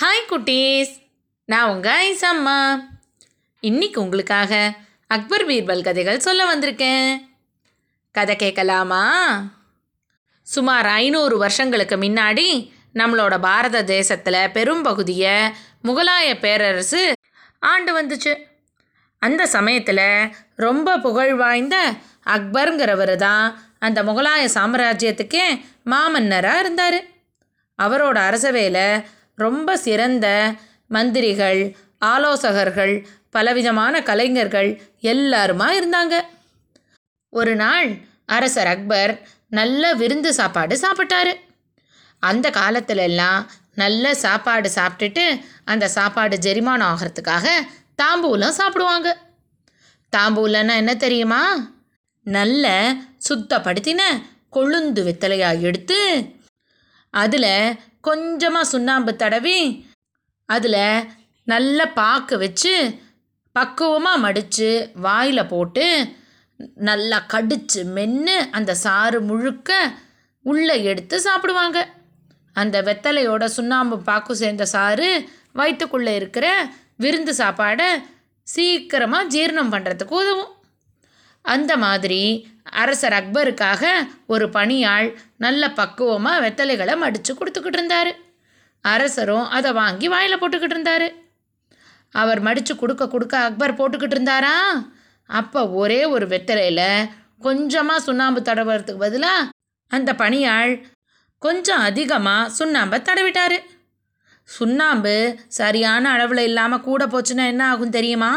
Hi குட்டீஸ். நான் உங்கள் ஐசம்மா இன்னைக்கு உங்களுக்காக அக்பர் பீர்பல் கதைகள் சொல்ல வந்திருக்கேன். கதை கேட்கலாமா? சுமார் ஐநூறு வருஷங்களுக்கு முன்னாடி நம்மளோட பாரத தேசத்தில் பெரும்பகுதியை முகலாய பேரரசு ஆண்டு வந்துச்சு. அந்த சமயத்தில் ரொம்ப புகழ் வாய்ந்த அக்பருங்கிறவர் தான் அந்த முகலாய சாம்ராஜ்யத்துக்கே மாமன்னராக இருந்தார். அவரோட அரசவையில் ரொம்ப சிறந்த மந்திரிகள் ஆலோசகர்கள் பலவிதமான கலைஞர்கள் எல்லாருமா இருந்தாங்க. ஒரு நாள் அரசர் அக்பர் நல்ல விருந்து சாப்பாடு சாப்பிட்டாரு. அந்த காலத்திலெல்லாம் நல்ல சாப்பாடு சாப்பிட்டுட்டு அந்த சாப்பாடு ஜெரிமானம் ஆகிறதுக்காக தாம்பூலம் சாப்பிடுவாங்க. தாம்பூலன்னா என்ன தெரியுமா? நல்ல சுத்தப்படுத்தின கொழுந்து வெத்தலையாக எடுத்து அதில் கொஞ்சமாக சுண்ணாம்பு தடவி அதில் நல்ல பாக்கு வச்சு பக்குவமாக மடித்து வாயில் போட்டு நல்லா கடிச்சு மென்று அந்த சாறு முழுக்க உள்ளே எடுத்து சாப்பிடுவாங்க. அந்த வெத்தலையோட சுண்ணாம்பு பாக்கு சேர்ந்த சாறு வயிற்றுக்குள்ளே இருக்கிற விருந்து சாப்பாடை சீக்கிரமாக ஜீரணம் பண்ணுறதுக்கு உதவும். அந்த மாதிரி அரசர் அக்பருக்காக ஒரு பணியாள் நல்ல பக்குவமாக வெத்தலைகளை மடித்து கொடுத்துக்கிட்டு இருந்தார். அரசரும் அதை வாங்கி வாயில் போட்டுக்கிட்டு இருந்தார். அவர் மடித்து கொடுக்க கொடுக்க அக்பர் போட்டுக்கிட்டு இருந்தாரா? அப்போ ஒரே ஒரு வெத்தலையில் கொஞ்சமாக சுண்ணாம்பு தடவுறதுக்கு பதிலாக அந்த பணியாள் கொஞ்சம் அதிகமாக சுண்ணாம்பை தடவிட்டார். சுண்ணாம்பு சரியான அளவில் இல்லாமல் கூட போச்சுன்னா என்ன ஆகும் தெரியுமா?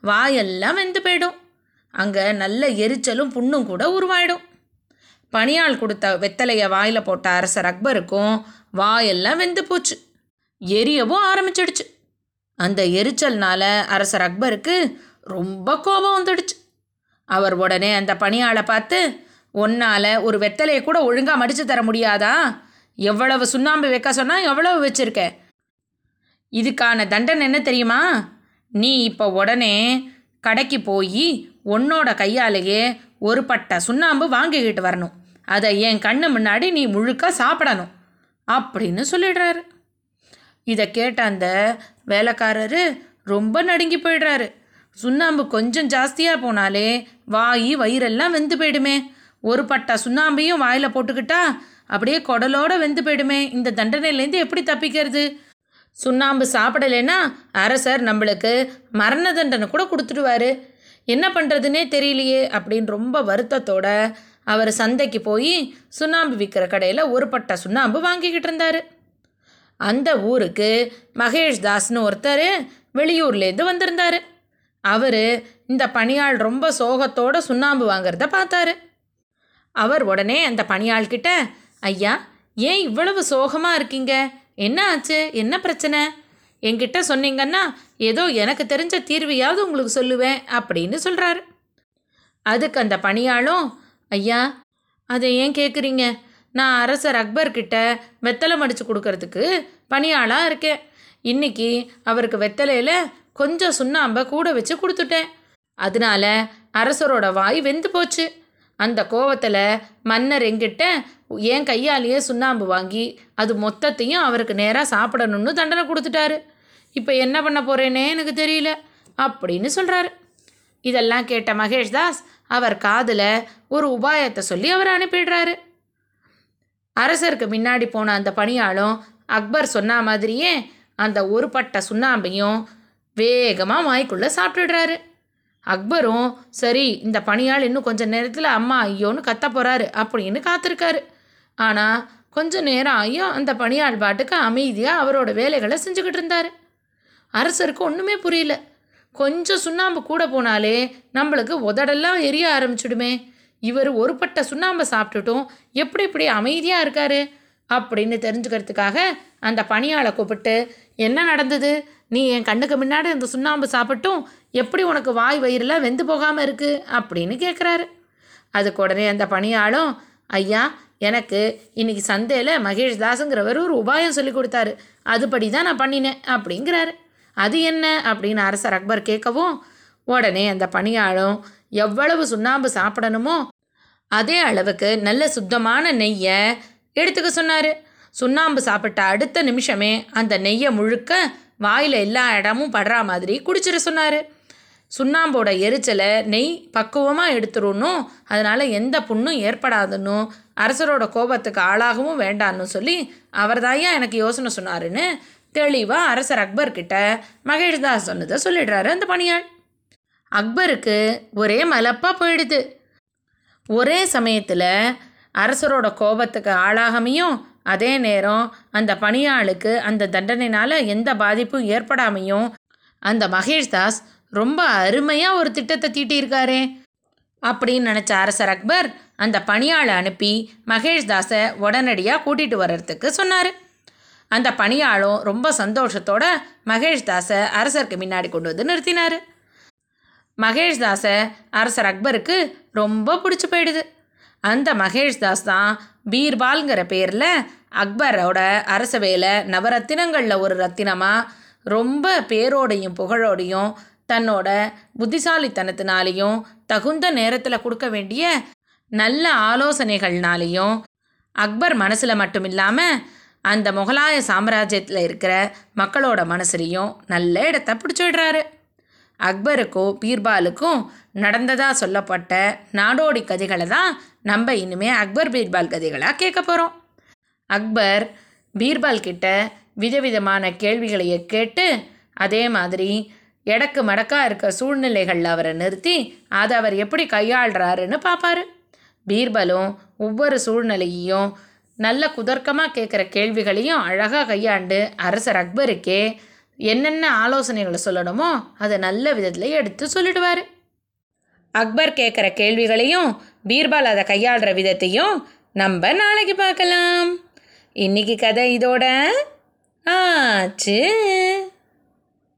வாயெல்லாம் வெந்து போயிடும். அங்கே நல்ல எரிச்சலும் புண்ணும் கூட உருவாயிடும். பணியாள் கொடுத்த வெத்தலையை வாயில் போட்ட அரசர் அக்பருக்கும் வாயெல்லாம் வெந்து போச்சு. எரியவும் ஆரம்பிச்சிடுச்சு. அந்த எரிச்சல்னால அரசர் அக்பருக்கு ரொம்ப கோபம் வந்துடுச்சு. அவர் உடனே அந்த பணியாளை பார்த்து உன்னால் ஒரு வெத்தலையை கூட ஒழுங்காக மடித்து தர முடியாதா? எவ்வளவு சுண்ணாம்பு வைக்க சொன்னால் எவ்வளவு வச்சுருக்க? இதுக்கான தண்டனை என்ன தெரியுமா? நீ இப்போ உடனே கடைக்கு போய் உன்னோட கையாலேயே ஒரு பட்டை சுண்ணாம்பு வாங்கிக்கிட்டு வரணும். அதை என் கண்ணு முன்னாடி நீ முழுக்க சாப்பிடணும். அப்படின்னு சொல்லிடுறாரு. இதை கேட்ட அந்த வேலைக்காரரு ரொம்ப நடுங்கி போயிடுறாரு. சுண்ணாம்பு கொஞ்சம் ஜாஸ்தியாக போனாலே வாய் வயிறெல்லாம் வெந்து போயிடுமே. ஒரு பட்டா சுண்ணாம்பையும் வாயில் போட்டுக்கிட்டா அப்படியே குடலோட வெந்து போயிடுமே. இந்த தண்டனையிலேருந்து எப்படி தப்பிக்கிறது? சுண்ணாம்பு சாப்பிடலைன்னா அரசர் நம்மளுக்கு மரண தண்டனை கூட கொடுத்துடுவாரு. என்ன பண்ணுறதுனே தெரியலையே அப்படின்னு ரொம்ப வருத்தத்தோட அவர் சந்தைக்கு போய் சுண்ணாம்பு விற்கிற கடையில் ஒரு பட்டை சுண்ணாம்பு வாங்கிக்கிட்டு இருந்தார். அந்த ஊருக்கு மகேஷ் தாஸ்னு ஒருத்தர் வெளியூர்லேருந்து வந்திருந்தார். அவர் இந்த பணியாள் ரொம்ப சோகத்தோட சுண்ணாம்பு வாங்குறத பார்த்தாரு. அவர் உடனே அந்த பணியாள்கிட்ட ஐயா ஏன் இவ்வளவு சோகமாக இருக்கீங்க? என்ன ஆச்சு? என்ன பிரச்சனை? என்கிட்ட சொன்னீங்கன்னா ஏதோ எனக்கு தெரிஞ்ச தீர்வையாவது உங்களுக்கு சொல்லுவேன் அப்படின்னு சொல்கிறாரு அதுக்கு அந்த பணியாளும் ஐயா அதை ஏன் கேட்குறீங்க நான் அரசர் அக்பர்கிட்ட வெத்தலை மடித்து கொடுக்கறதுக்கு பணியாளாக இருக்கேன். இன்னைக்கு அவருக்கு வெத்தலையில் கொஞ்சம் சுண்ணாம்பை கூட வச்சு கொடுத்துட்டேன். அதனால அரசரோட வாய் வெந்து போச்சு. அந்த கோவத்தில் மன்னர் எங்கிட்ட என் கையாலேயே சுண்ணாம்பு வாங்கி அது மொத்தத்தையும் அவருக்கு நேராக சாப்பிடணும்னு தண்டனை கொடுத்துட்டாரு. இப்போ என்ன பண்ண போகிறேனே எனக்கு தெரியல அப்படின்னு சொல்கிறாரு இதெல்லாம் கேட்ட மகேஷ் தாஸ் அவர் காதில் ஒரு உபாயத்தை சொல்லி அவர் அனுப்பிடுறாரு. அரசருக்கு முன்னாடி போன அந்த பணியாளும் அக்பர் சொன்ன மாதிரியே அந்த ஒரு பட்ட சுண்ணாம்பையும் வேகமாக வாய்க்குள்ளே சாப்பிட்டுடுறாரு. அக்பரும் சரி இந்த பணியாள் இன்னும் கொஞ்சம் நேரத்தில் அம்மா ஐயோன்னு கத்த போகிறாரு அப்படின்னு காத்திருக்காரு. ஆனால் கொஞ்சம் நேரம் ஐயோ அந்த பணியாள் பாட்டுக்கு அமைதியாக அவரோட வேலைகளை செஞ்சுக்கிட்டு இருந்தார். அரசருக்கு ஒன்றுமே புரியல. கொஞ்சம் சுண்ணாம்பு கூட போனாலே நம்மளுக்கு உதடெல்லாம் எரிய ஆரம்பிச்சிடுமே. இவர் ஒரு பட்ட சுண்ணாம்பை சாப்பிட்டுட்டும் எப்படி இப்படி அமைதியாக இருக்காரு? அப்படின்னு தெரிஞ்சுக்கிறதுக்காக அந்த பணியாளை கூப்பிட்டு என்ன நடந்தது? நீ என் கண்ணுக்கு முன்னாடி அந்த சுண்ணாம்பு சாப்பிட்டும்? எப்படி உனக்கு வாய் வயிறுலாம் வெந்து போகாமல் இருக்கு? அப்படின்னு கேட்குறாரு அதுக்கு உடனே அந்த பணியாளும் ஐயா எனக்கு இன்றைக்கி சந்தையில் மகேஷ் தாஸுங்கிறவர் ஒரு உபாயம் சொல்லி கொடுத்தாரு. அதுபடி தான் நான் பண்ணினேன். அப்படிங்கிறாரு. அது என்ன? அப்படின்னு அரசர் அக்பர் கேட்கவும் உடனே அந்த பணியாளும் எவ்வளவு சுண்ணாம்பு சாப்பிடணுமோ அதே அளவுக்கு நல்ல சுத்தமான நெய்யை எடுத்துக்க சொன்னார். சுண்ணாம்பு சாப்பிட்ட அடுத்த நிமிஷமே அந்த நெய்யை முழுக்க வாயில் எல்லா இடமும் படுற மாதிரி குடிச்சிட சொன்னார். சுண்ணாம்போட எரிச்சலை நெய் பக்குவமாக எடுத்துருணும் அதனால் எந்த புண்ணும் ஏற்படாதுன்னும் அரசரோட கோபத்துக்கு ஆளாகவும் வேண்டான்னு சொல்லி அவர் தாயா எனக்கு யோசனை சொன்னாருன்னு தெளிவாக அரசர் அக்பர்கிட்ட மகேஷ்தாஸ் சொன்னதை சொல்லிடுறாரு அந்த பணியாள். அக்பருக்கு ஒரே மலப்பாக போயிடுது. ஒரே சமயத்தில் அரசரோட கோபத்துக்கு ஆளாகாமையும் அதே நேரம் அந்த பணியாளுக்கு அந்த தண்டனைனால் எந்த பாதிப்பும் ஏற்படாமையும் அந்த மகேஷ்தாஸ் ரொம்ப அருமையாக ஒரு திட்டத்தை தீட்டியிருக்காரே அப்படின்னு நினச்ச அரசர் அக்பர் அந்த பணியாளை அனுப்பி மகேஷ்தாஸை உடனடியாக கூட்டிகிட்டு வர்றதுக்கு சொன்னார். அந்த பணியாளும் ரொம்ப சந்தோஷத்தோட மகேஷ்தாஸை அரசருக்கு முன்னாடி கொண்டு வந்து நிறுத்தினார். மகேஷ்தாஸை அரசர் அக்பருக்கு ரொம்ப பிடிச்சி போயிடுது. அந்த மகேஷ்தாஸ் தான் பீர்பால்ங்கிற பேரில் அக்பரோட அரசவையில் நவரத்தினங்களில் ஒரு ரத்தினமாக ரொம்ப பேரோடையும் புகழோடையும் தன்னோட புத்திசாலித்தனத்தினாலேயும் தகுந்த நேரத்தில் கொடுக்க வேண்டிய நல்ல ஆலோசனைகள்னாலேயும் அக்பர் மனசில் மட்டும் இல்லாமல் அந்த முகலாய சாம்ராஜ்யத்தில் இருக்கிற மக்களோட மனசுலையும் நல்ல இடத்த பிடிச்சிடுறாரு அக்பருக்கும் பீர்பாலுக்கும் நடந்ததாக சொல்லப்பட்ட நாடோடி கதைகளை தான் நம்ம இனிமே அக்பர் பீர்பால் கதைகளாக கேட்க போகிறோம் அக்பர் பீர்பால் கிட்ட விதவிதமான கேள்விகளையே கேட்டு அதே மாதிரி எடக்கு மடக்காக இருக்க சூழ்நிலைகளில் அவரை நிறுத்தி அதை அவர் எப்படி கையாளுறாருன்னு பார்ப்பாரு பீர்பலும் ஒவ்வொரு சூழ்நிலையையும் நல்ல குதர்க்கமாக கேட்குற கேள்விகளையும் அழகாக கையாண்டு அரசர் அக்பருக்கே என்னென்ன ஆலோசனைகளை சொல்லணுமோ அதை நல்ல விதத்தில் எடுத்து சொல்லிடுவார். அக்பர் கேட்குற கேள்விகளையும் பீர்பால் அதை கையாளுற விதத்தையும் நம்ம நாளைக்கு பார்க்கலாம். இன்னைக்கு கதை இதோட ஆச்சு.